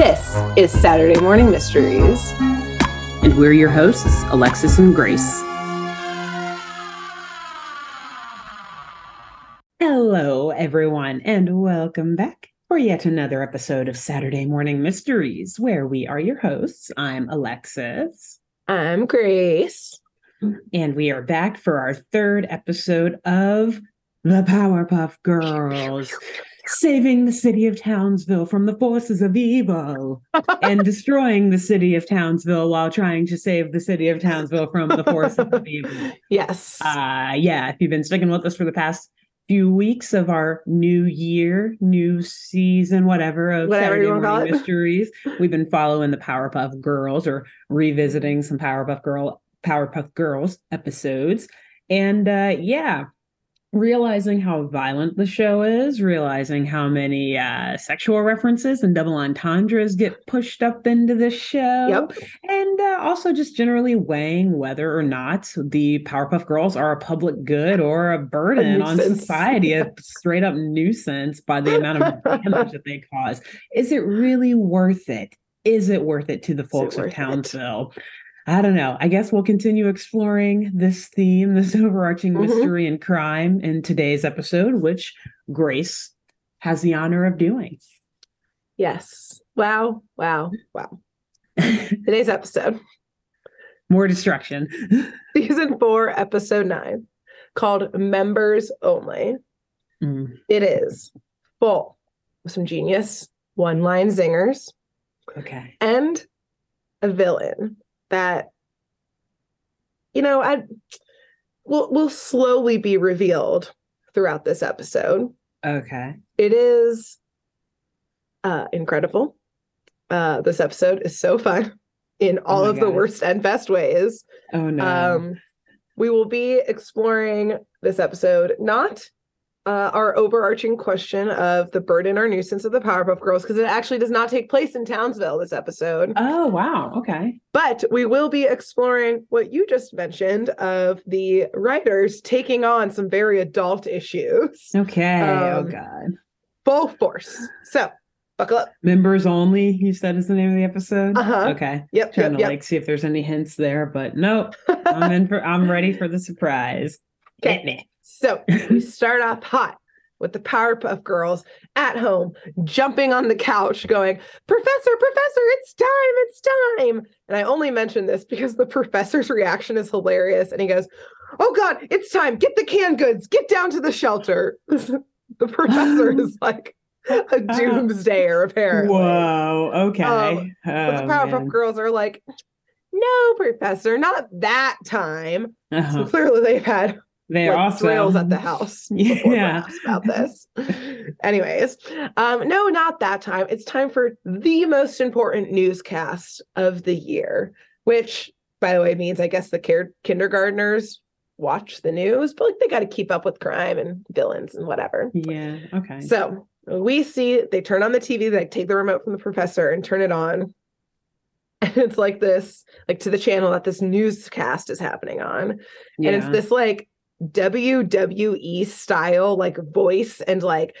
This is Saturday Morning Mysteries. And we're your hosts, Alexis and Grace. Hello, everyone, and welcome back for yet another episode of Saturday Morning Mysteries, where we are your hosts. I'm Alexis. I'm Grace. And we are back for our third episode of The Powerpuff Girls saving the city of Townsville from the forces of evil and destroying the city of Townsville while trying to save the city of Townsville from the forces of evil. Yes. Uh yeah, if you've been sticking with us for the past few weeks of our new year, new season, whatever of Whatever Saturday Morning. Mysteries, we've been following the Powerpuff Girls or revisiting some Powerpuff Girl Powerpuff Girls episodes. And uh yeah, realizing how violent the show is, realizing how many uh, sexual references and double entendres get pushed up into the show, Yep. and uh, also just generally weighing whether or not the Powerpuff Girls are a public good or a burden on society, a straight up nuisance by the amount of damage that they cause. Is it really worth it? Is it worth it to the folks of worth it? I don't know. I guess we'll continue exploring this theme, this overarching Mhm. mystery and crime in today's episode, which Grace has the honor of doing. Yes. Wow. Wow. Wow. Today's episode, More destruction. season four, episode nine, called Members Only. Mm, It is full of some genius one line zingers okay. and a villain that, you know, I will will slowly be revealed throughout this episode. Okay. It is uh incredible. Uh this episode is so fun in all my of the worst and best ways. Oh no. Um we will be exploring this episode not uh, our overarching question of the burden or nuisance of the Powerpuff Girls because it actually does not take place in Townsville this episode. oh wow. Okay. But we will be exploring what you just mentioned of the writers taking on some very adult issues Okay. oh Um, god. full force. So buckle up. Members only, you said is the name of the episode? Uh-huh. Okay. Yep, Trying yep, to yep. like see if there's any hints there, but nope. I'm in for I'm ready for the surprise. Hit me. So we start off hot with the Powerpuff Girls at home, jumping on the couch, going, Professor, Professor, it's time, it's time. And I only mention this because the professor's reaction is hilarious. And he goes, Oh God, it's time. Get the canned goods, get down to the shelter. the professor is like a doomsdayer, apparently. Whoa. Okay. Um, But the Oh, Powerpuff. Girls are like, No, Professor, not that time. Uh-huh. clearly they've had They like also drills at the house Yeah. about this. Anyways, um, no, not that time. It's time for the most important newscast of the year, which, by the way, means I guess the care- kindergartners watch the news, but like they got to keep up with crime and villains and whatever. Yeah. Okay. So we see they turn on the TV, they take the remote from the professor and turn it on. And it's like this, like to the channel that this newscast is happening on and it's this like WWE style like voice and like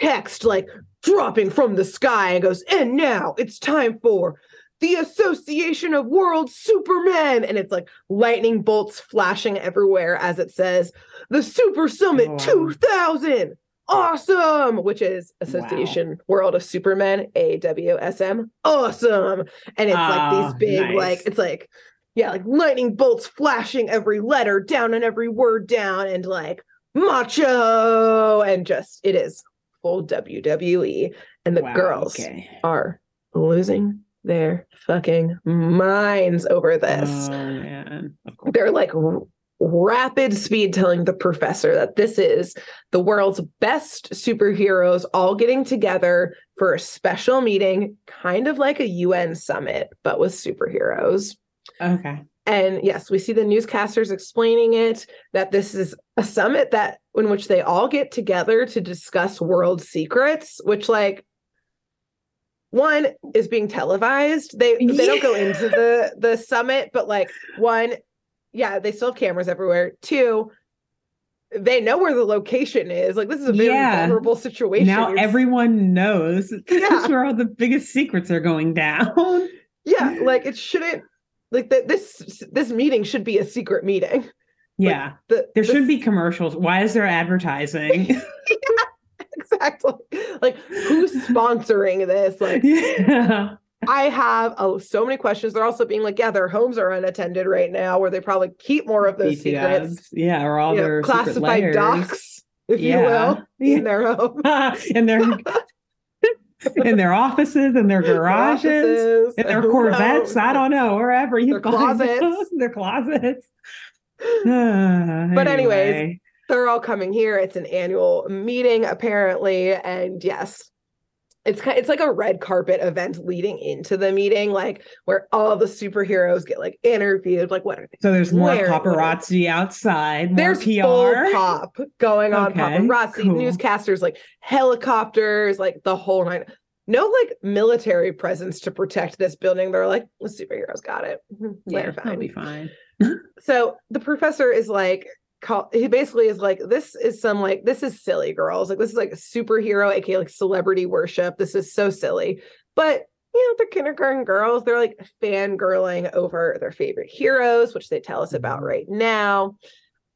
text like dropping from the sky and goes and now it's time for the Association of World Supermen. And it's like lightning bolts flashing everywhere as it says the Super Summit Wow. 2000 awesome which is Association World of Supermen AWSM awesome. And it's like Ah, these big nice. like it's like yeah, like lightning bolts flashing every letter down and every word down, and like macho, and just it is full WWE. And the Wow, girls Okay. are losing their fucking minds over this. Oh man. They're like rapid speed telling the professor that this is the world's best superheroes all getting together for a special meeting, kind of like a UN summit, but with superheroes. Okay. And yes, we see the newscasters explaining it that this is a summit that in which they all get together to discuss world secrets, which like one is being televised. They they don't go into the the summit, but like one, yeah, they still have cameras everywhere. Two, they know where the location is. Like this is a very Yeah. vulnerable situation. now You're- everyone knows Yeah. that's where all the biggest secrets are going down. yeah, like it shouldn't like that this this meeting should be a secret meeting. yeah. The, There this- should be commercials. Why is there advertising? exactly like who's sponsoring this? Like yeah. I have oh, so many questions. They're also being like, yeah, their homes are unattended right now, where they probably keep more of those secrets. Yeah, or all you know, their classified docs, if Yeah. you will, Yeah. in their home. their in their offices, in their garages, Offices, in their Corvettes. I don't know, wherever you Their find closets. their closets. But anyways, anyway. they're all coming here. It's an annual meeting, apparently, and yes, it's kind. It's like a red carpet event leading into the meeting, like where all the superheroes get like interviewed. Like, what are they? so there's more paparazzi outside, more There's PR. full pop going on. Okay, Paparazzi, cool. newscasters, like helicopters, like the whole nine. No like military presence to protect this building. They're like the superheroes got it. Mhm, yeah, They're that'll fine. be fine. so the professor is like call he basically is like this is some like this is silly girls like this is like a superhero aka like celebrity worship this is so silly but you know they're kindergarten girls they're like fangirling over their favorite heroes which they tell us about Mhm. right now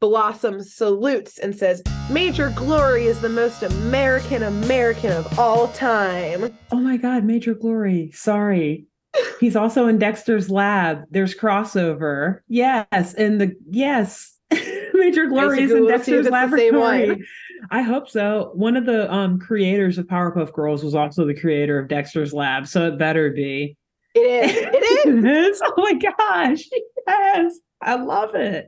blossom salutes and says major glory is the most american american of all time Oh my God, Major Glory. Sorry. He's also in Dexter's lab. There's crossover. Yes. And the yes. Major Glory is in we'll see if Dexter's it's the same one. laboratory. I hope so. One of the um creators of Powerpuff Girls was also the creator of Dexter's Lab, so it better be. it is it is It is. Oh my gosh. Yes. I love it.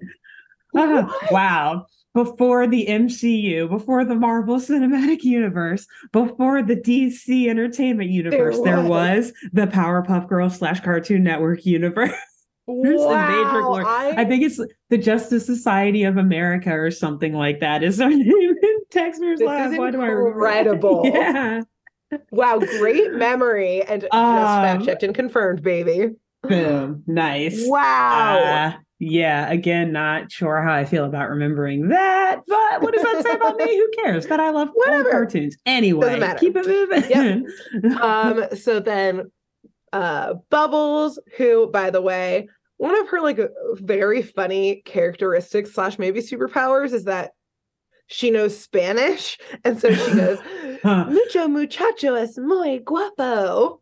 What? wow. Before the MCU, before the Marvel Cinematic Universe, before the DC Entertainment Universe, there was, was. the Powerpuff Girls slash Cartoon Network universe. There's the major Wow, glory. I think it's the Justice Society of America or something like that. Is our name in This Lab? is Why do I remember incredible. Yeah. Wow, great memory and just Um, fact checked and confirmed, baby. Boom. Nice. Wow. Uh, yeah, again, not sure how I feel about remembering that, but what does that say about me? Who cares? But I love Whatever. cartoons. Anyway, keep it moving. um, so then uh Bubbles, who, by the way, one of her like very funny characteristics slash maybe superpowers is that she knows Spanish. And so she goes. Mucho muchacho es muy guapo.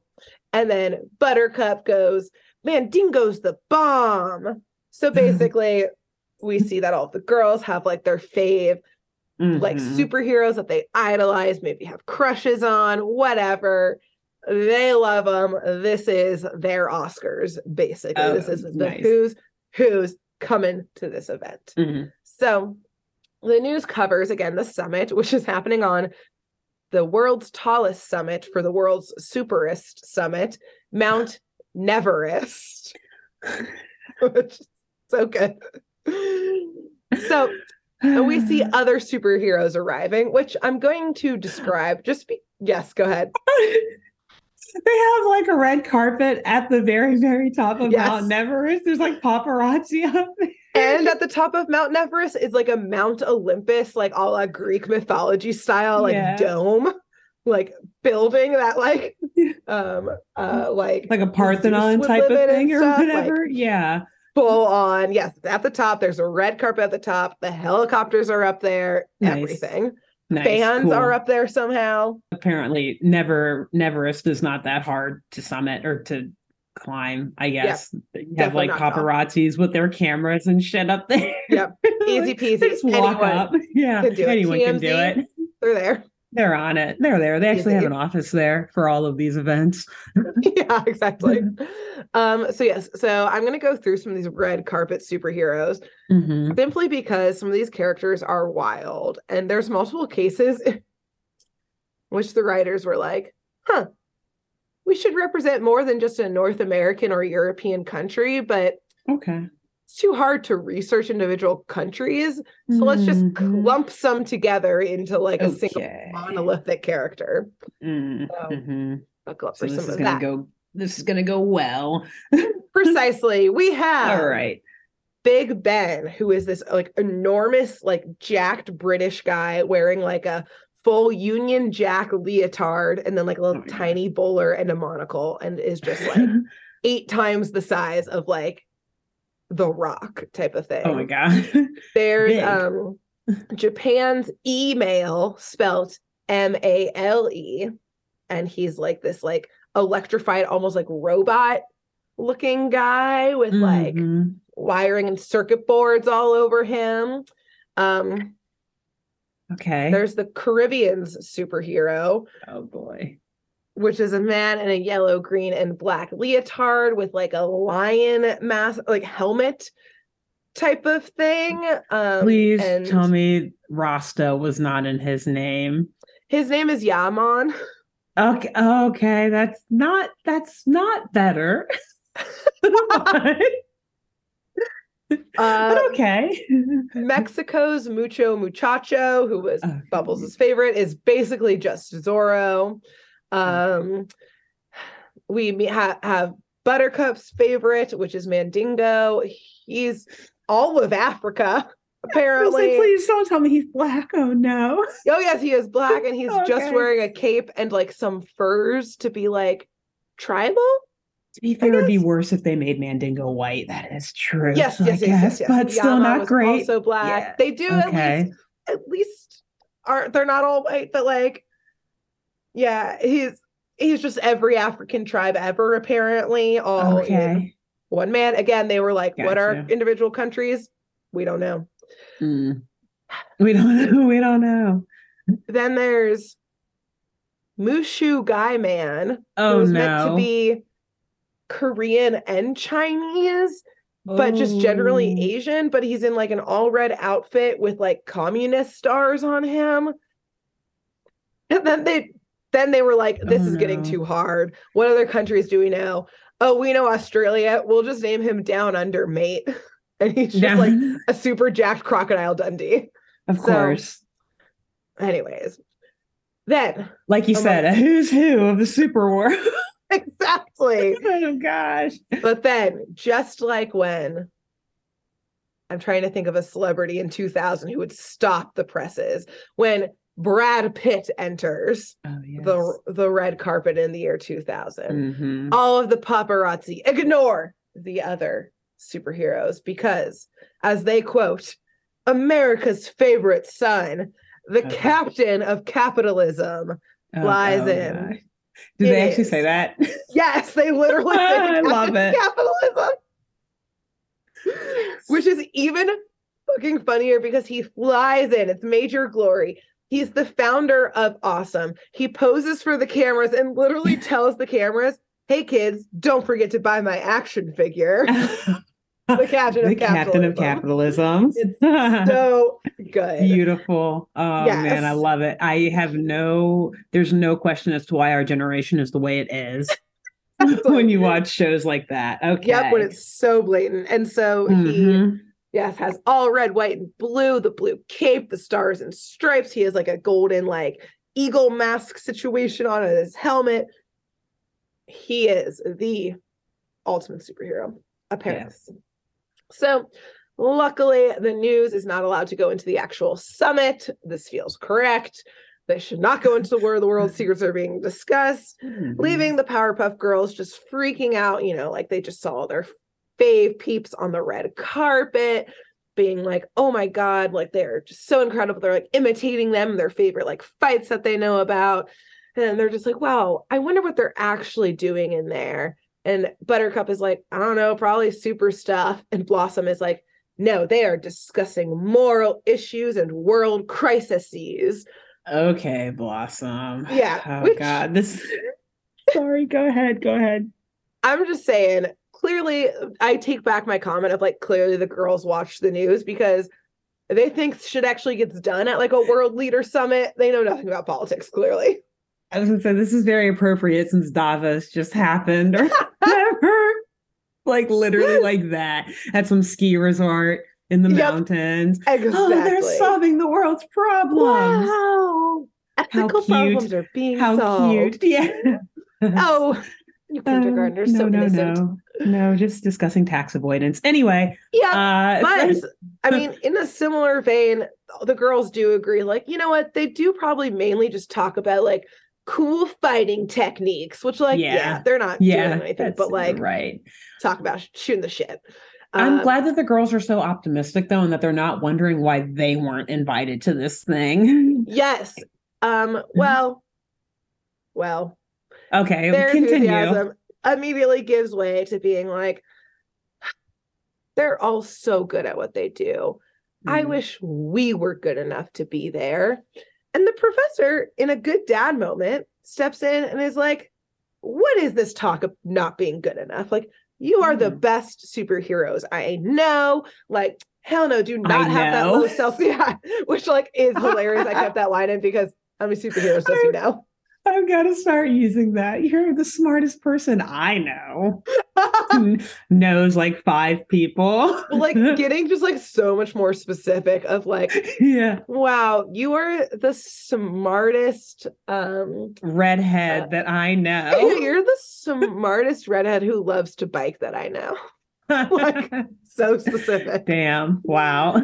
And then Buttercup goes, Mandingo's the bomb. So basically, we see that all the girls have like their fave, like Mhm. superheroes that they idolize, maybe have crushes on, whatever. They love them. This is their Oscars, basically. Oh, this is the nice. who's who's coming to this event. Mhm. So the news covers again the summit, which is happening on the world's tallest summit for the world's superest summit, Mount Neverest. which so good. So and we see other superheroes arriving, which I'm going to describe. Just be yes, go ahead. they have like a red carpet at the very, very top of Yes. Mount Everest. There's like paparazzi up there. And at the top of Mount Everest is like a Mount Olympus, like all a Greek mythology style, like Yeah. dome, like building that like um uh like like a Parthenon type of thing or stuff, like- whatever. yeah. Full on. Yes, it's at the top. There's a red carpet at the top. The helicopters are up there. Nice. Everything. Nice. Fans cool. are up there somehow. Apparently, never Neverest is not that hard to summit or to climb. I guess you have definitely like paparazzis with their cameras and shit up there. Yep. Easy peasy. Just walk Anyone up. Yeah, can do it. anyone can do it. They're there. They're on it. They're there. They actually have an office there for all of these events. yeah, exactly. um, so yes, so I'm gonna go through some of these red carpet superheroes Mhm. simply because some of these characters are wild and there's multiple cases which the writers were like huh we should represent more than just a north american or european country but Okay. It's too hard to research individual countries so let's just Mhm. clump some together into like a single monolithic character Mm, So, buckle up So for this some is of gonna that go. This is gonna go well. precisely we have All right. Big Ben, who is this like enormous, like jacked British guy wearing like a full Union Jack leotard and then like a little Oh tiny bowler and a monocle and is just like eight times the size of like the rock type of thing. oh my god. There's um Japan's email spelt M-A-L-E. And he's like this like electrified, almost like robot looking guy with like Mhm. wiring and circuit boards all over him. Um okay. there's the Caribbean's superhero, oh boy. Which is a man in a yellow, green, and black leotard with like a lion mask, like helmet type of thing. Um, Please and tell me Rasta was not in his name. his name is Yaman. Okay, okay, that's not that's not better. but, Uh, okay. Mexico's Mucho Muchacho, who was Okay. Bubbles' favorite, is basically just Zorro. Um, we ha- have Buttercup's favorite, which is Mandingo. He's all of Africa, was like, apparently. please don't tell me he's black. Oh no. Oh yes, he is black, and he's just wearing a cape and like some furs to be like tribal. To be fair, it'd be worse if they made Mandingo white. That is true. Yes, yes, yes, yes, yes. But still Yama not was great. Also black. Yeah. They do at least at least aren't they're not all white, but like yeah, he's he's just every African tribe ever, apparently. All in okay. one man. Again, they were like, what are individual countries? We don't know. Mm. We don't know. We don't know. Then there's Mushu Guy Man, Oh who's no. meant to be Korean and Chinese, but just generally Oh. Asian, but he's in like an all red outfit with like communist stars on him. And then they then they were like, this Oh, is getting too hard. What other countries do we know? Oh, we know Australia. We'll just name him Down Under Mate. And he's just Yeah. like a super jacked crocodile Dundee. of so- course. Anyways, then Like you oh my- said, a who's who of the super war. exactly. oh gosh. But then, just like when I'm trying to think of a celebrity in 2000 who would stop the presses, when Brad Pitt enters Oh yes. the the red carpet in the year 2000, Mhm. all of the paparazzi ignore the other superheroes because, as they quote, America's favorite son, the Okay. captain of capitalism. Oh, flies oh, in. gosh. Did It they actually is. say that? Yes, they literally say I love it. capitalism. which is even fucking funnier because he flies in. It's major glory. He's the founder of Awesome. He poses for the cameras and literally tells the cameras, "Hey kids, don't forget to buy my action figure." The captain of the captain of capitalism. So good. Beautiful. Oh man, I love it. I have no there's no question as to why our generation is the way it is when you watch shows like that. Okay. Yep, when it's so blatant. And so he Mhm. Yes, has all red, white, and blue, the blue cape, the stars and stripes. He has like a golden, like eagle mask situation on his helmet. He is the ultimate superhero, apparently. Yes. So, luckily, the news is not allowed to go into the actual summit. This feels correct. They should not go into the where the world secrets are being discussed Mhm. leaving the Powerpuff Girls just freaking out, you know, like they just saw their fave peeps on the red carpet, being like, oh my God, like they're just so incredible. They're like imitating them, their favorite like fights that they know about. And they're just like, wow, I wonder what they're actually doing in there. And Buttercup is like, I don't know, probably super stuff. And Blossom is like, no, they are discussing moral issues and world crises. Okay, Blossom. Yeah, Oh which- god. This Sorry, go ahead. Go ahead. I'm just saying, clearly, I take back my comment of like, clearly the girls watch the news because they think shit actually gets done at like a world leader summit. They know nothing about politics, clearly. I was gonna say this is very appropriate since Davos just happened or whatever. like literally like that at some ski resort in the Yep. mountains. Exactly. Oh, they're solving the world's problems. Wow. Ethical cute. problems are being How solved. cute. Yeah. Oh, you Um, kindergartners, so no, no, innocent. no. No, just discussing tax avoidance. Anyway, Yeah. uh, But I mean, in a similar vein, the girls do agree, like, you know what? They do probably mainly just talk about like cool fighting techniques, which, like, yeah, Yeah. they're not yeah, doing anything, but like right. talk about shooting the shit. I'm Um, glad that the girls are so optimistic though, and that they're not wondering why they weren't invited to this thing. Yes. Um, well, well, Okay, their continue. enthusiasm immediately gives way to being like, they're all so good at what they do. I Mm. wish we were good enough to be there. And the professor, in a good dad moment, steps in and is like, What is this talk of not being good enough? Like, you are the Mm. best superheroes I know. Like, hell no, do not have that know. low self. Yeah, which like is hilarious. I kept that line in because I'm a superhero, so you know. I've got to start using that. You're the smartest person I know. Knows like five people. Like getting just like so much more specific of like, yeah, wow, you are the smartest um redhead Uh, that I know. You're the smartest redhead who loves to bike that I know. like- So specific. Damn! Wow.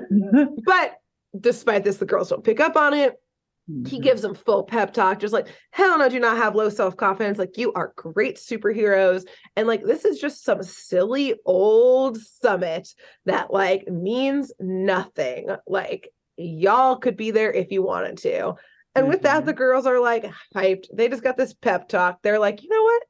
But despite this, the girls don't pick up on it. He Mhm. gives them full pep talk, just like, hell no, do not have low self confidence. Like, you are great superheroes. And like, this is just some silly old summit that like means nothing. Like, y'all could be there if you wanted to. And with that, Mhm. the girls are like hyped. They just got this pep talk. They're like, you know what?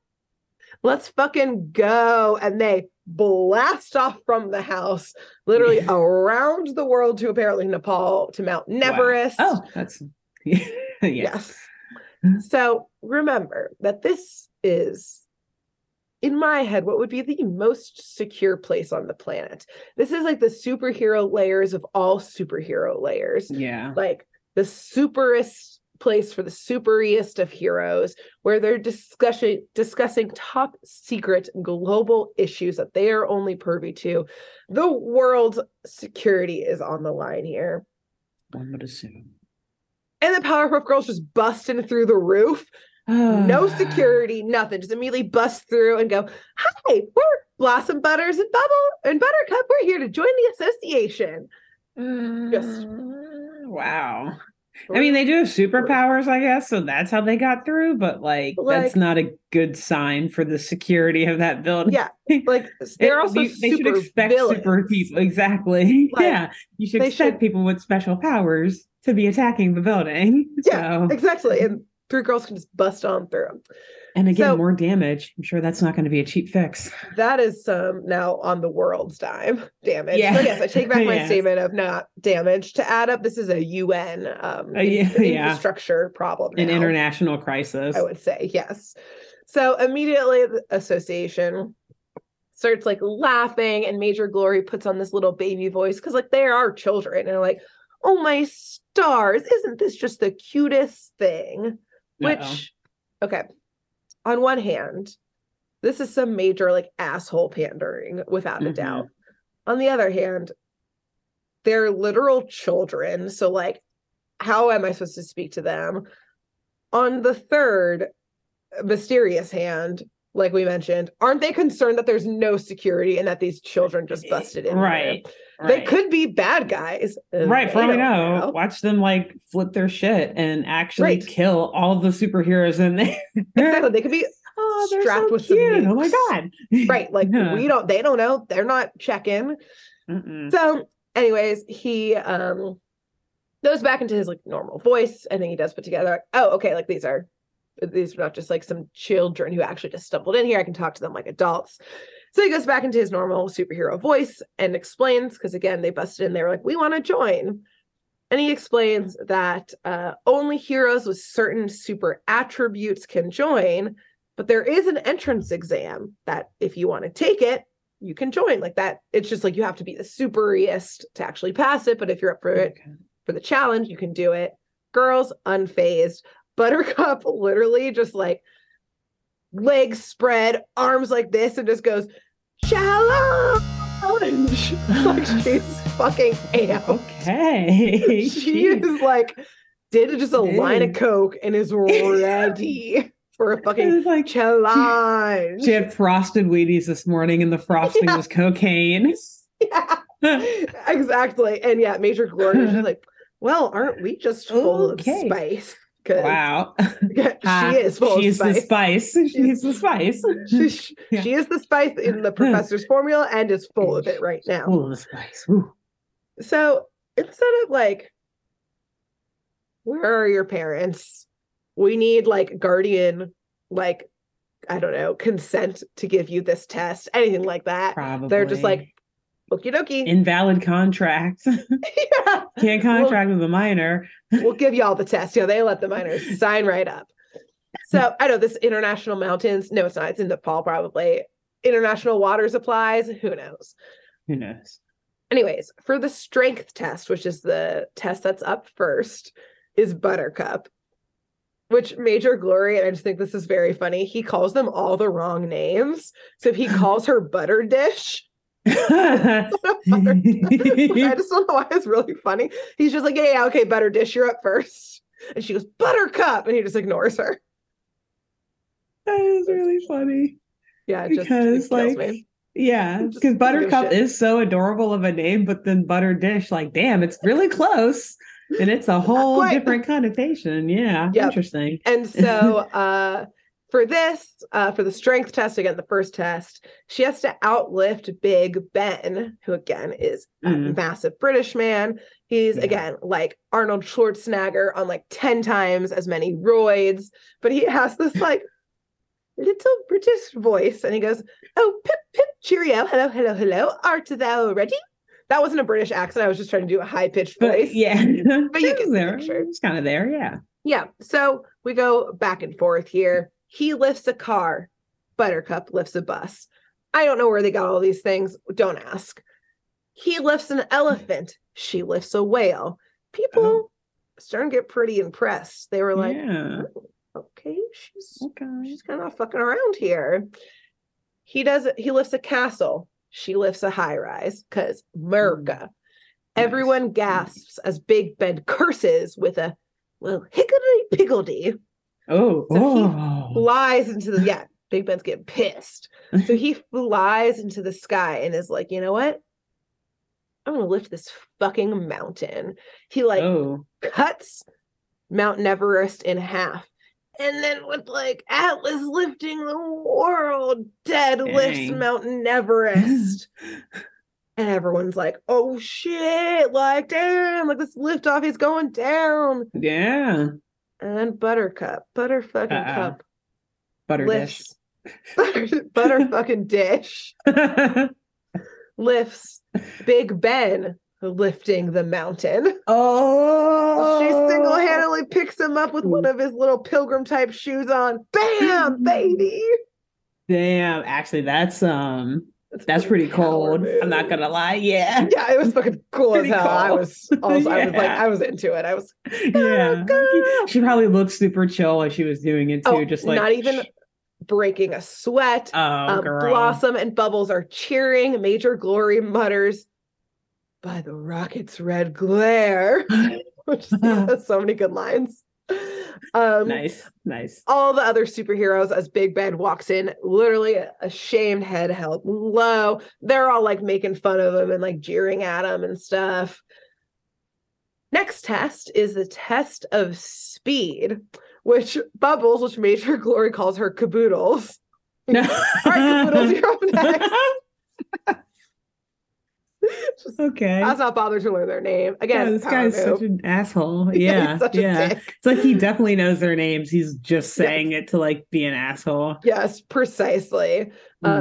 Let's fucking go. And they blast off from the house, literally around the world to apparently Nepal to Mount Wow. Everest. Oh, that's yes. Yes. So remember that this is, in my head, what would be the most secure place on the planet. This is like the superhero layers of all superhero layers. Yeah. Like the superest place for the superiest of heroes, where they're discussing discussing top secret global issues that they are only privy to. The world's security is on the line here. One would assume. And the Powerpuff Girls just busting through the roof. no security, nothing. Just immediately bust through and go, Hi, we're Blossom Butters and Bubble and Buttercup. We're here to join the association. Just- wow. I mean, they do have superpowers, I guess, so that's how they got through. But like, Like- that's not a good sign for the security of that building. Yeah, like they're It- also you- they should super expect super villains. people. Exactly. Like, yeah, you should expect should- people with special powers to be attacking the building. Yeah, So, exactly. And three girls can just bust on through 'em. and again, so- more damage. I'm sure that's not going to be a cheap fix. That is um now on the world's dime damage. Yeah. So yes, I take back my Yes. statement of not damage. To add up, this is a UN um Uh, yeah, in- yeah. infrastructure problem. An now. international crisis. I would say, yes. So immediately the association starts like laughing, and Major Glory puts on this little baby voice because like they are children, and they're like, "Oh my stars, isn't this just the cutest thing?" Which, Uh-oh. okay, on one hand, this is some major like asshole pandering without a Mhm. doubt. On the other hand, they're literal children, so like, how am I supposed to speak to them? On the third mysterious hand, like we mentioned, aren't they concerned that there's no security and that these children just busted in? here? Right. They could be bad guys. and Right, for all we don't know, watch them like flip their shit and actually Right. kill all the superheroes in there. Exactly. They could be Oh, they're strapped so with some cute. Oh my god. right. Like Yeah. we don't, they don't know. They're not checking. Mm-mm. So, anyways, he um goes back into his like normal voice, and then he does put together, like, oh, okay, like these are these are not just like some children who actually just stumbled in here. I can talk to them like adults. So he goes back into his normal superhero voice and explains, because again, they busted in, they were like, we want to join. And he explains that uh, only heroes with certain super attributes can join, but there is an entrance exam that if you want to take it, you can join like that. It's just like you have to be the superiest to actually pass it. But if you're up for it Okay. for the challenge, you can do it. Girls unfazed. Buttercup literally just like legs spread, arms like this, and just goes, challenge. like she's fucking amped. Okay. She is like, did just a line of coke and is ready for a fucking like challenge. she had frosted Wheaties this morning, and the frosting Yeah. was cocaine. Yeah, exactly. And yeah, Major Glory is like, well, aren't we just full Okay. of spice? Wow, ah, she is full She's of the spice. spice. She's the spice. She, she, Yeah. she is the spice in the professor's formula and is full of it right now. Full of the spice. Ooh. So instead of like, where are your parents? We need like guardian, like, I don't know, consent to give you this test, anything like that. Probably. They're just like, okie dokie. invalid contract. yeah, Can't contract with a minor. we'll give you all the tests. You know, they let the minors sign right up. So I know this international mountains. No, it's not. It's in Nepal, probably. International water supplies. Who knows? Who knows? Anyways, for the strength test, which is the test that's up first, is Buttercup, which Major Glory, and I just think this is very funny. He calls them all the wrong names. So if he calls her Butter Dish, I just don't know why it's really funny. He's just like, yeah, yeah, okay, Butter Dish, you're up first. And she goes, Buttercup. And he just ignores her. that is really funny. Yeah, it just Because, kills like, me. Yeah, because doesn't give a Buttercup is so adorable of a name, but then Butter Dish, like, damn, it's really close. And it's a whole different connotation. Yeah. Yep. Interesting. And so uh for this, uh for the strength test, again, the first test, she has to outlift Big Ben, who again is a Mm. massive British man. He's Yeah. again like Arnold Schwarzenegger on like 10 times as many roids, but he has this like little British voice and he goes, Oh, pip, pip, cheerio, hello, hello, hello, art thou ready? That wasn't a British accent. I was just trying to do a high pitched But voice. yeah. But you can was get the there. It's kind of there. Yeah. Yeah. So we go back and forth here. He lifts a car, Buttercup lifts a bus. I don't know where they got all these things. Don't ask. He lifts an elephant. She lifts a whale. People Oh. starting to get pretty impressed. They were like, yeah. Oh, okay, she's Okay. she's kind of fucking around here. He does he lifts a castle. She lifts a high rise because America. Hmm. Everyone hmm. gasps as Big Ben curses with a well hickory piggledy Oh. So he oh. flies into the yeah big ben's getting pissed so he flies into the sky and is like you know what i'm gonna lift this fucking mountain he like oh. cuts mount everest in half and then with like atlas lifting the world dead lifts Mount everest and everyone's like oh shit like damn like this liftoff is going down yeah. And then buttercup butter fucking Uh-oh. cup Butter lifts butter, butter fucking dish dish. lifts Big Ben lifting the mountain. oh. She single-handedly picks him up with one of his little pilgrim type shoes on. Bam, baby. Damn. Actually, that's um. That's, That's pretty power cold. I'm not gonna lie. Yeah. Yeah, it was fucking cool as Pretty hell. I was also I was like I was into it. I was yeah. girl. She probably looked super chill while she was doing it too. oh, just like not even breaking a sweat. Oh, um, girl. Blossom and Bubbles are cheering. Major Glory mutters, "By the rocket's red glare," which has so many good lines. Um, nice, nice. all the other superheroes as Big Ben walks in, literally a shamed head held low. They're all like making fun of him and like jeering at him and stuff. Next test is the test of speed, which Bubbles, which Major Glory calls her caboodles. All right, caboodles, you're up next. Just okay. I was not bothered to learn their name. Again, yeah, this guy's move. such an asshole. Yeah, yeah. It's like he definitely knows their names. He's just Yes. saying it to like be an asshole. Yes, precisely. Um,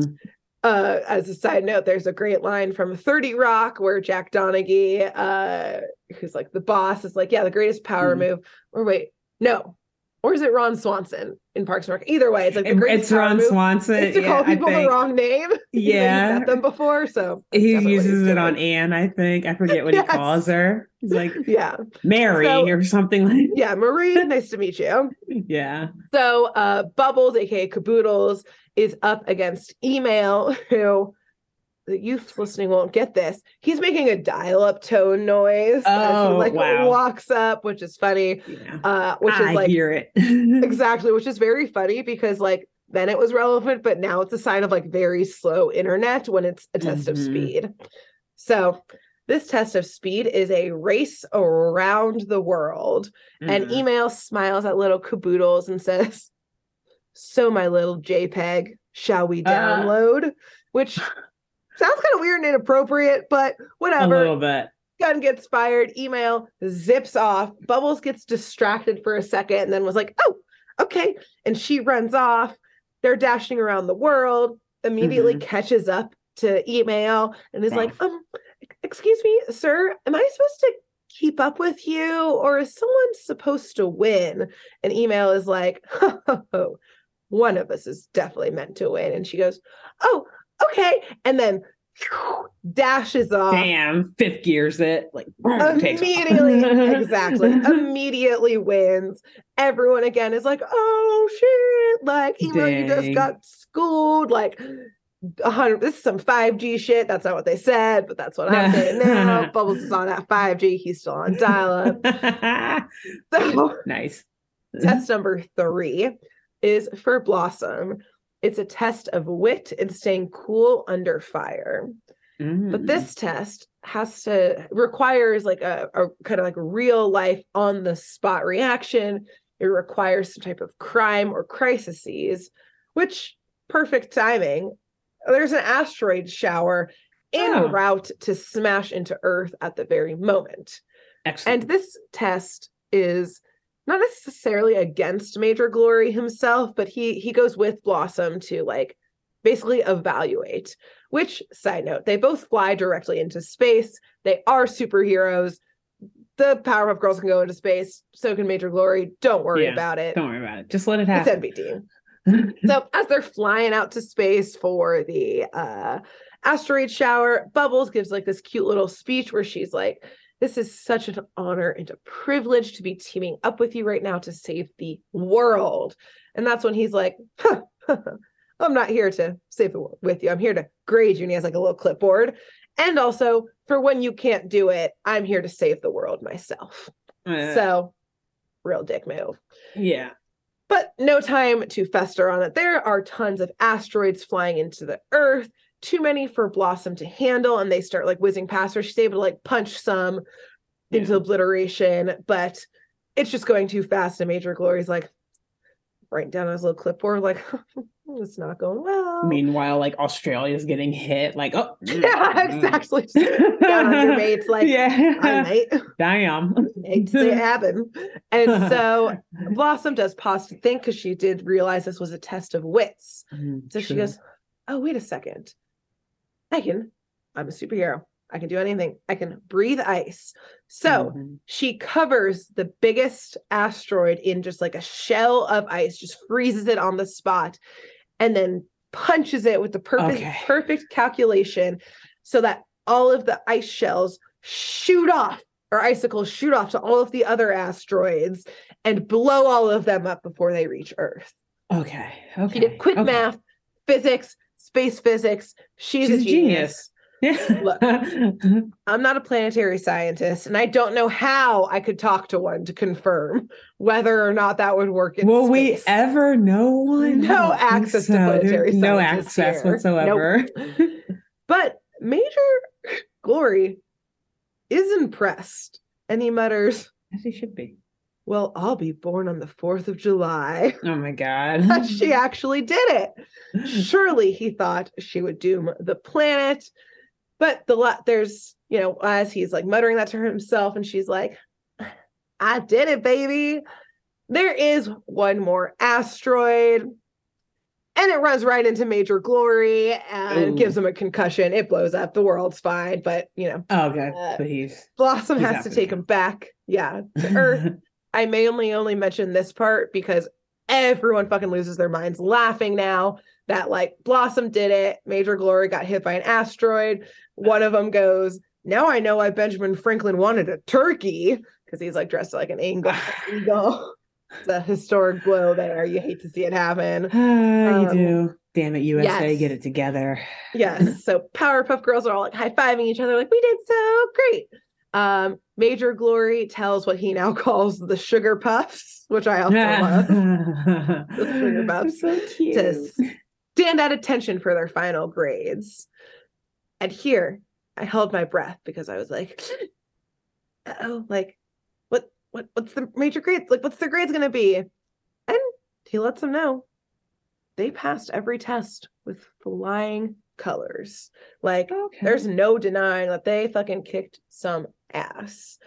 Mhm. uh, as a side note, there's a great line from 30 Rock where Jack Donaghy, uh, who's like the boss, is like, Yeah, the greatest power Mhm. move. Or wait, no. Or is it Ron Swanson in Parks and Rec? Either way, it's like the greatest it's Ron move Swanson. is to yeah, call people the wrong name. even though you've Yeah. met them before. So He uses it on. Anne, I think. I forget what Yes. he calls her. He's like Yeah. Mary So- or something like Yeah. Marie, nice to meet you. Yeah. So uh Bubbles, aka Caboodles, is up against Email, who the youth listening won't get this. He's making a dial-up tone noise as Oh, he like wow. walks up, which is funny. Yeah. Uh, which I is like hear it. exactly, which is very funny because like then it was relevant, but now it's a sign of like very slow internet when it's a test of Mhm. speed. So this test of speed is a race around the world. And Mm. email smiles at little caboodles and says, So my little JPEG, shall we Uh. download? Which sounds kind of weird and inappropriate, but whatever. a little bit. gun gets fired, email zips off. Bubbles gets distracted for a second and then was like, oh, okay. And she runs off. They're dashing around the world, immediately catches up to email and is Wow. like, um, excuse me, sir, am I supposed to keep up with you or is someone supposed to win? And email is like, oh, one of us is definitely meant to win. And she goes, oh, okay. And then dashes off. Damn, fifth gears it. Like immediately exactly. Immediately wins. Everyone again is like oh shit. Like email you just got schooled like a hundred this is some 5g shit. That's not what they said but that's what i'm saying now. Bubbles is on at 5g he's still on dial-up. So nice. test number three is for blossom it's a test of wit and staying cool under fire but Mm. this test has to requires like a, a kind of like real life on the spot reaction it requires some type of crime or crises which perfect timing there's an asteroid shower en Oh. route to smash into earth at the very moment excellent. and this test is not necessarily against Major Glory himself, but he he goes with Blossom to like basically evaluate. Which side note, they both fly directly into space. They are superheroes. The Powerpuff Girls can go into space. So can Major Glory. Don't worry Yeah, about it. Don't worry about it. Just let it happen. It's. NBD. So as they're flying out to space for the uh asteroid shower, Bubbles gives like this cute little speech where she's like, This is such an honor and a privilege to be teaming up with you right now to save the world. And that's when he's like, "Huh, I'm not here to save the world with you. I'm here to grade you. And he has like a little clipboard. And also, for when you can't do it, I'm here to save the world myself. Uh, So, real dick move. yeah. But no time to fester on it. There are tons of asteroids flying into the earth, too many for Blossom to handle, and they start like whizzing past her. She's able to like punch some into obliteration, but it's just going too fast. And Major Glory's like writing down on his little clipboard, like, it's not going well. Meanwhile, like Australia's getting hit. Like, oh, mm, yeah, mm, mm. exactly. Just down on your mates, like, I yeah. Damn. hate to see it happen. And so Blossom does pause to think because she did realize this was a test of wits. Mm, So she goes, Oh, wait a second. I can, I'm a superhero. I can do anything. I can breathe ice. So Mhm. she covers the biggest asteroid in just like a shell of ice, just freezes it on the spot, and then punches it with the perfect, Okay. perfect calculation so that all of the ice shells shoot off or icicles shoot off to all of the other asteroids and blow all of them up before they reach Earth. Okay. Okay. She did quick okay. math, physics, space physics. She's, She's a genius. Yeah. Look. I'm not a planetary scientist, and I don't know how I could talk to one to confirm whether or not that would work in Will we ever know one? No I don't think access to so, dude. planetary No access here. whatsoever. But Major Glory is impressed, and he mutters, As he should be. "Well, I'll be born on the Fourth of July." Oh my god. She actually did it. Surely he thought she would doom the planet. But the lot there's, you know, as he's like muttering that to himself, and she's like, I did it, baby. There is one more asteroid. And it runs right into Major Glory and Ooh. gives him a concussion. It blows up. The world's fine. But, you know, oh god. Uh, he's Blossom He's has to take him back. Yeah, to Earth. I mainly only mention this part because everyone fucking loses their minds laughing now that like Blossom did it. Major Glory got hit by an asteroid. One of them goes, Now I know why Benjamin Franklin wanted a turkey because he's like dressed like an eagle. eagle. It's a historic blow there. You hate to see it happen. You Um, do. Damn it, USA, Yes. get it together. Yes. So Powerpuff Girls are all like high fiving each other, like, we did so great. Um, Major Glory tells what he now calls the sugar puffs, which I also love. the sugar puffs. so cute. to stand at attention for their final grades. And here I held my breath because I was like, oh, like what what what's the major grades? Like what's their grades gonna be? And he lets them know they passed every test with flying colors. Like Okay. there's no denying that they fucking kicked some ass.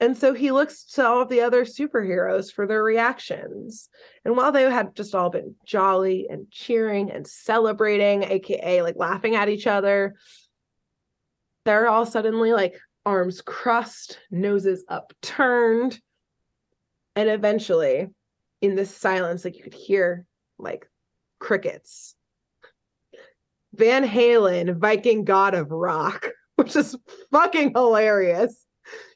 And so he looks to all of the other superheroes for their reactions. And while they had just all been jolly and cheering and celebrating, aka like laughing at each other, they're all suddenly like arms crossed, noses upturned. And eventually, in this silence, like you could hear like crickets. Van Halen, Viking god of rock, which is fucking hilarious.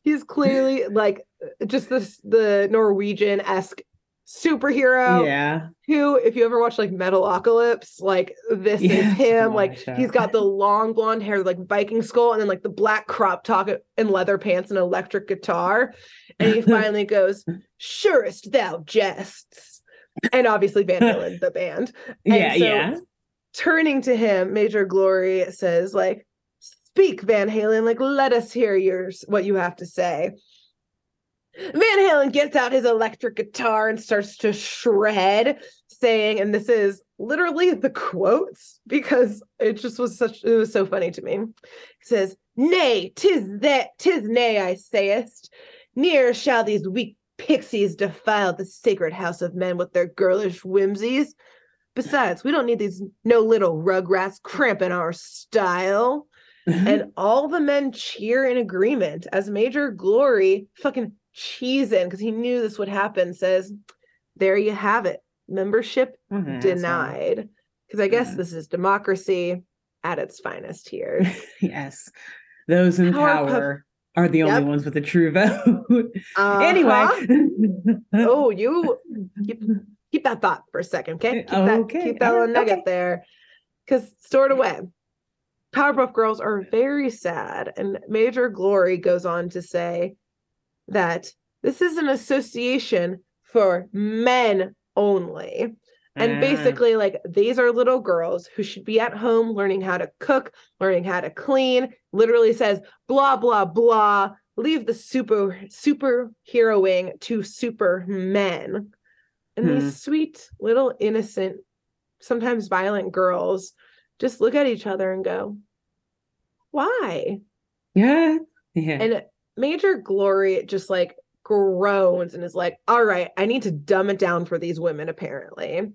He's clearly like just this the Norwegian esque superhero yeah. who, if you ever watch like Metalocalypse, like this is him. Like he's got the long blonde hair, like Viking skull, and then like the black crop top and leather pants and electric guitar. And he finally goes, Surest thou jests. And obviously Van Halen, the band. And Yeah, so yeah. turning to him, Major Glory says, like, speak, Van Halen, like, let us hear yours what you have to say. Van Halen gets out his electric guitar and starts to shred, saying, and this is literally the quotes because it just was such it was so funny to me. He says, Nay, tis that tis nay, I sayest. Ne'er shall these weak pixies defile the sacred house of men with their girlish whimsies. Besides, we don't need these no little rugrats cramping our style. Mm-hmm. And all the men cheer in agreement as Major Glory fucking cheesing because he knew this would happen. Says, "There you have it, membership mm-hmm, asshole. denied." Because I guess Yeah. this is democracy at its finest here. yes. Those in Powerpuff- power are the only Yep. ones with a true vote. Uh-huh. anyway. oh, you keep, keep that thought for a second, okay? Keep that, Okay, keep that little uh, nugget okay. there, because stored away. Powerpuff Girls are very sad, and Major Glory goes on to say that this is an association for men only. And Ah, basically, like these are little girls who should be at home learning how to cook, learning how to clean. Literally says blah blah blah. Leave the super superheroing to super men. And Hmm. these sweet little innocent, sometimes violent girls just look at each other and go, "Why?" yeah. Yeah. And Major Glory just like groans and is like, all right, I need to dumb it down for these women, apparently.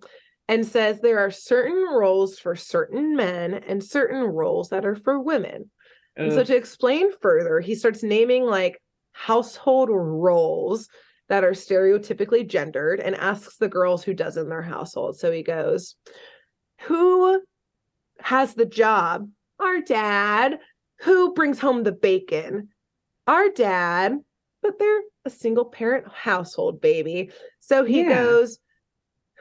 And says there are certain roles for certain men and certain roles that are for women. And so to explain further, he starts naming like household roles that are stereotypically gendered and asks the girls who does in their household. So he goes, Who has the job? Our dad. Who brings home the bacon? Our dad. But they're a single parent household, baby. So he Yeah. goes,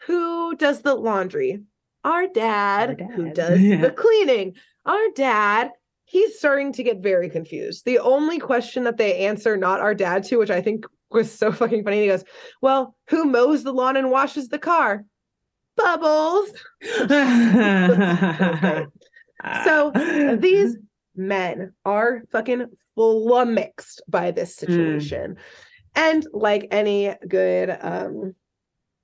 Who does the laundry? Our dad. Who dad. does Yeah. the cleaning? Our dad he's starting to get very confused. The only question that they answer not our dad to, which I think was so fucking funny, he goes, Well, who mows the lawn and washes the car? Bubbles. So these men are fucking flummoxed by this situation. And like any good um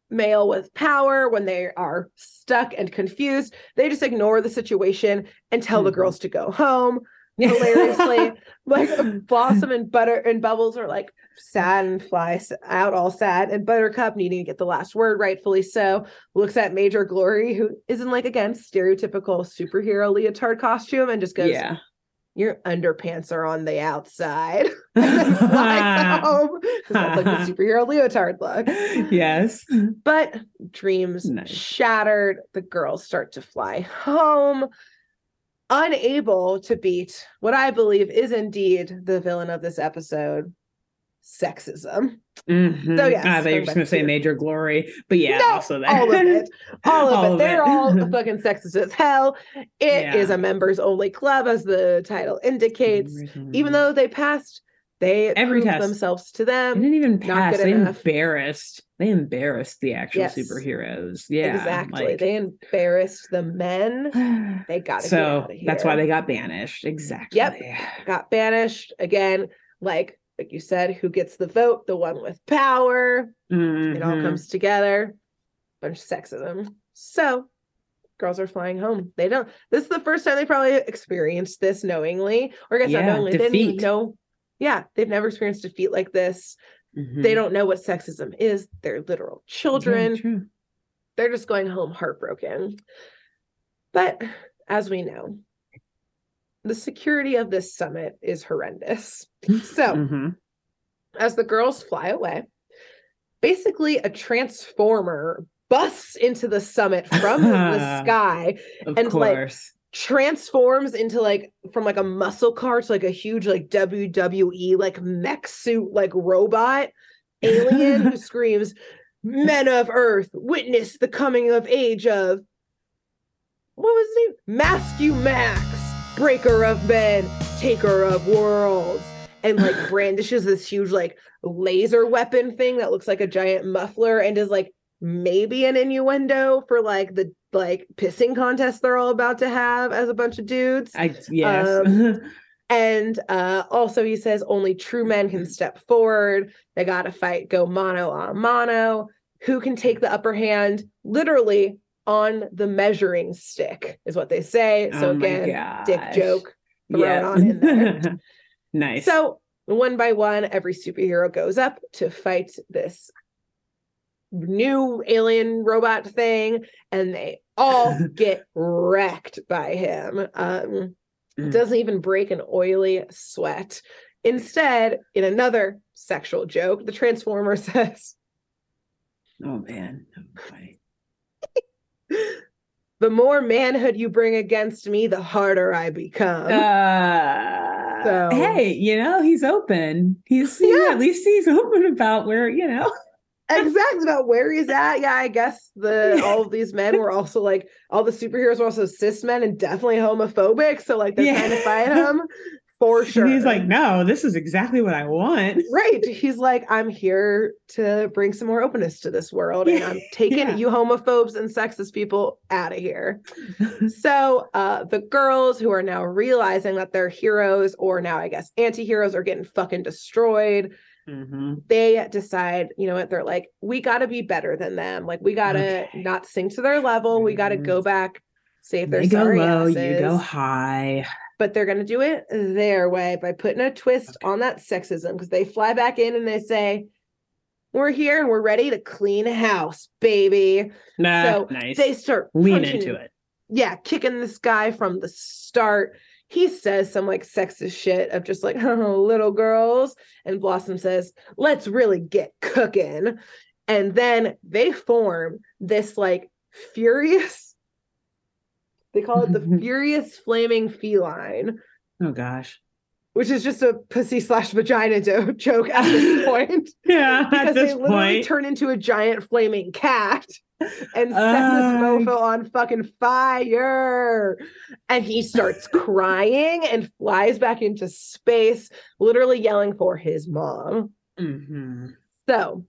male with power, when they are stuck and confused, they just ignore the situation and tell the Mhm. girls to go home. hilariously like blossom and butter and bubbles are like sad and fly out all sad and buttercup needing to get the last word rightfully so looks at major glory who isn't like again stereotypical superhero leotard costume and just goes yeah. Your underpants are on the outside and then flies home that's like the superhero leotard look yes. but dreams Nice. shattered. The girls start to fly home, unable to beat what I believe is indeed the villain of this episode, sexism. Mhm. So, yes, Ah, I thought you were just gonna say Major Glory, but yeah, No, also that. all of it. All of All it. of They're it. all fucking sexist as hell. It is Yeah. a members only club, as the title indicates. Even though they passed, they Every proved test. themselves to they them. didn't even pass, they enough. embarrassed. They embarrassed the actual Yes. superheroes. Yeah, exactly. like- They embarrassed the men. They got to so that's why they got banished. Exactly. Yep, got banished again. Like like you said, who gets the vote? The one with power. It all Mhm. comes together. Bunch of sexism. So girls are flying home. They don't. This is the first time they probably experienced this knowingly, or I guess Yeah, not knowingly. They didn't know. Yeah, they've never experienced defeat like this. Mhm. They don't know what sexism is. They're literal Yeah, children. true. They're just going home heartbroken. But as we know, the security of this summit is horrendous. So, Mhm. as the girls fly away, basically a transformer busts into the summit from the sky, Of and, like, transforms into like from like a muscle car to like a huge like WWE like mech suit like robot alien who screams, Men of Earth, witness the coming of age of what was his name? Mascu Max, breaker of men, taker of worlds. And like brandishes this huge like laser weapon thing that looks like a giant muffler and is like maybe an innuendo for like the like pissing contest they're all about to have as a bunch of dudes. I yes. um, And uh, also, he says only true men can step forward. They got to fight, go mano a mano. Who can take the upper hand? Literally on the measuring stick, is what they say. So, Oh again, dick joke. thrown Yeah. on in there. nice. So, one by one, every superhero goes up to fight this new alien robot thing, and they all get wrecked by him. Um, Mm. doesn't even break an oily sweat. Instead, in another sexual joke, the Transformer says, oh man. The more manhood you bring against me, the harder I become. Uh, So- hey, you know, he's open. He's he- Yeah. at least he's open about where, you know. exactly about where he's at. Yeah, I guess the all of these men were also like all the superheroes were also cis men and definitely homophobic. So like they're trying to fight him for sure. And he's like, no, this is exactly what I want. Right. He's like, I'm here to bring some more openness to this world. And I'm taking Yeah. you homophobes and sexist people out of here. So uh the girls who are now realizing that they're heroes, or now I guess anti-heroes, are getting fucking destroyed. Mhm. They decide, you know what, they're like, we gotta be better than them. Like we gotta Okay. not sink to their level. We gotta Mhm. go back, save their They go low, you go high. But they're going to do it their way by putting a twist Okay. on that sexism because they fly back in and they say, We're here and we're ready to clean house, baby. Nah, So nice. They start Lean punching- into it. Yeah, kicking this guy from the start. He says some like sexist shit of just like, oh, little girls. And Blossom says, let's really get cooking. And then they form this like furious, they call it the furious flaming feline Oh gosh. which is just a pussy slash vagina do- joke at this point Yeah, because at they literally point. turn into a giant flaming cat and set Uh, this mofo on fucking fire and he starts crying and flies back into space literally yelling for his mom Mhm. so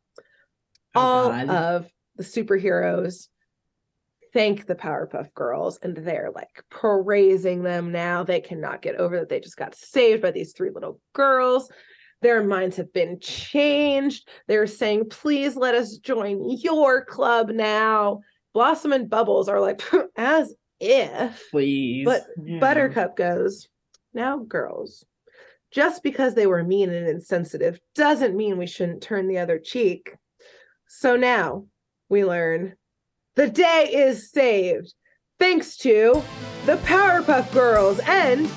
Oh, all God. of the superheroes thank the Powerpuff Girls and they're like praising them now. They cannot get over that they just got saved by these three little girls. Their minds have been changed. They're saying, please let us join your club now. Blossom and Bubbles are like, as if. Please. But Yeah. Buttercup goes, now, girls, just because they were mean and insensitive doesn't mean we shouldn't turn the other cheek. So now we learn the day is saved thanks to the Powerpuff Girls and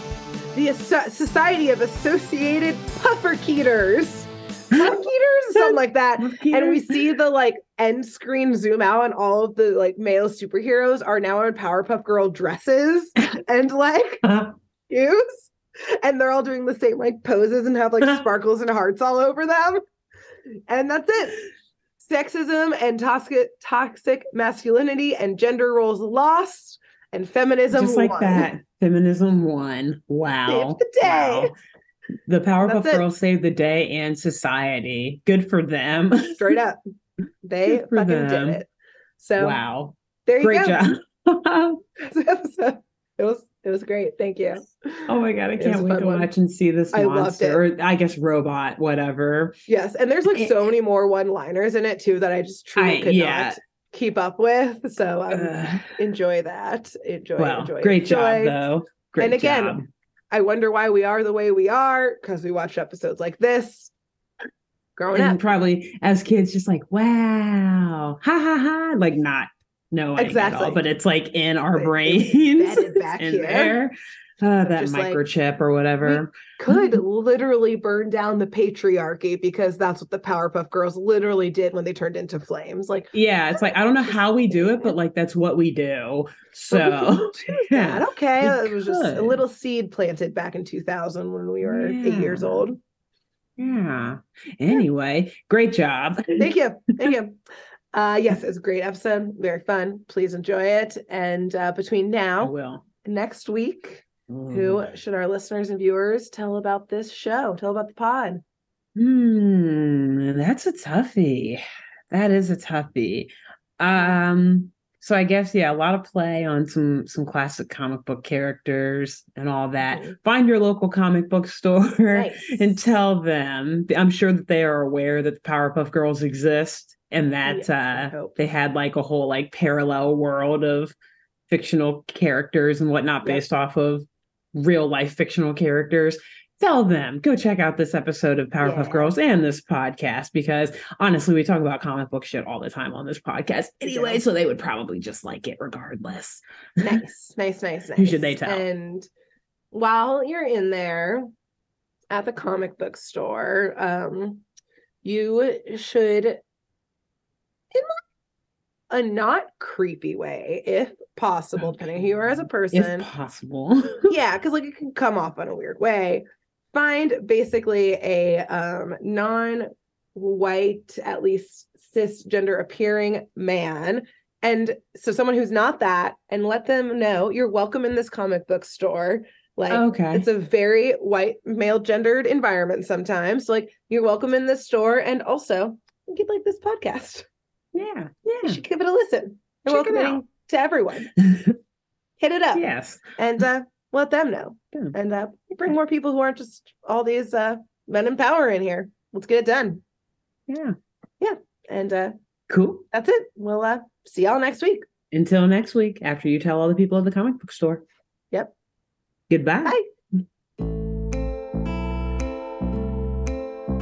the Asso- Society of Associated Pufferkeeters. Pufferkeeters? Something like that. And we see the like end screen zoom out, and all of the like male superheroes are now in Powerpuff Girl dresses and like uh-huh. shoes. And they're all doing the same like poses and have like uh-huh. sparkles and hearts all over them. and that's it. Sexism and toxic toxic masculinity and gender roles lost and feminism Just like won. that. Feminism won. Wow. Saved the day. Wow. The Powerpuff. Girls saved the day and society. Good for them. Straight up. They fucking them. did it. So wow. there you Great go. job. It was it was great. Thank you. oh my god, I It was a can't wait to one. watch and see this I loved monster. Or I guess robot, whatever. Yes, and there's like It- so many more one-liners in it too that I just truly I- could yeah. not keep up with. So um, Ugh. enjoy that. Enjoy. well, enjoy. great job though. Great And again, job. I wonder why we are the way we are because we watch episodes like this growing and up. probably as kids just like wow ha ha ha like not knowing exactly Exactly. but it's like in our brains It's back in here. there uh, that just like, microchip or whatever Could literally burn down the patriarchy because that's what the Powerpuff Girls literally did when they turned into flames. Like, yeah it's like i don't know how we do it but like that's what we do we so can choose that. yeah okay, it was just a little seed planted back in 2000 when we were eight years old. yeah anyway great job Thank you. Thank you. Uh, yes, it was a great episode. Very fun. Please enjoy it. And uh, between now next week, Ooh. who should our listeners and viewers tell about this show? Tell about the pod. Hmm, that's a toughie. That is a toughie. Um, so I guess yeah, a lot of play on some some classic comic book characters and all that. Mhm. Find your local comic book store Nice. and tell them. I'm sure that they are aware that the Powerpuff Girls exist and that Yes, uh they had like a whole like parallel world of fictional characters and whatnot Yep. based off of real life fictional characters tell them go check out this episode of Powerpuff Yeah. Girls and this podcast because honestly, we talk about comic book shit all the time on this podcast anyway, do. so they would probably just like it regardless. nice, nice, nice, nice. Who should they tell? And while you're in there at the comic book store, um, you should, in like a not creepy way, if possible, depending on who you are as a person. if possible. yeah, because like it can come off in a weird way. Find basically a um non-white, at least cisgender appearing man. And so someone who's not that, and let them know you're welcome in this comic book store. Like okay. it's a very white male gendered environment sometimes. So, like you're welcome in this store and also you could like this podcast. Yeah. Yeah. You should give it a listen. Check it welcoming out. to everyone. Hit it up yes. and uh, let them know. Yeah. And uh, bring more people who aren't just all these uh, men in power in here. Let's get it done. Yeah. Yeah. And uh, Cool. that's it. We'll uh, see y'all next week. Until next week, after you tell all the people at the comic book store. Yep. Goodbye. Bye.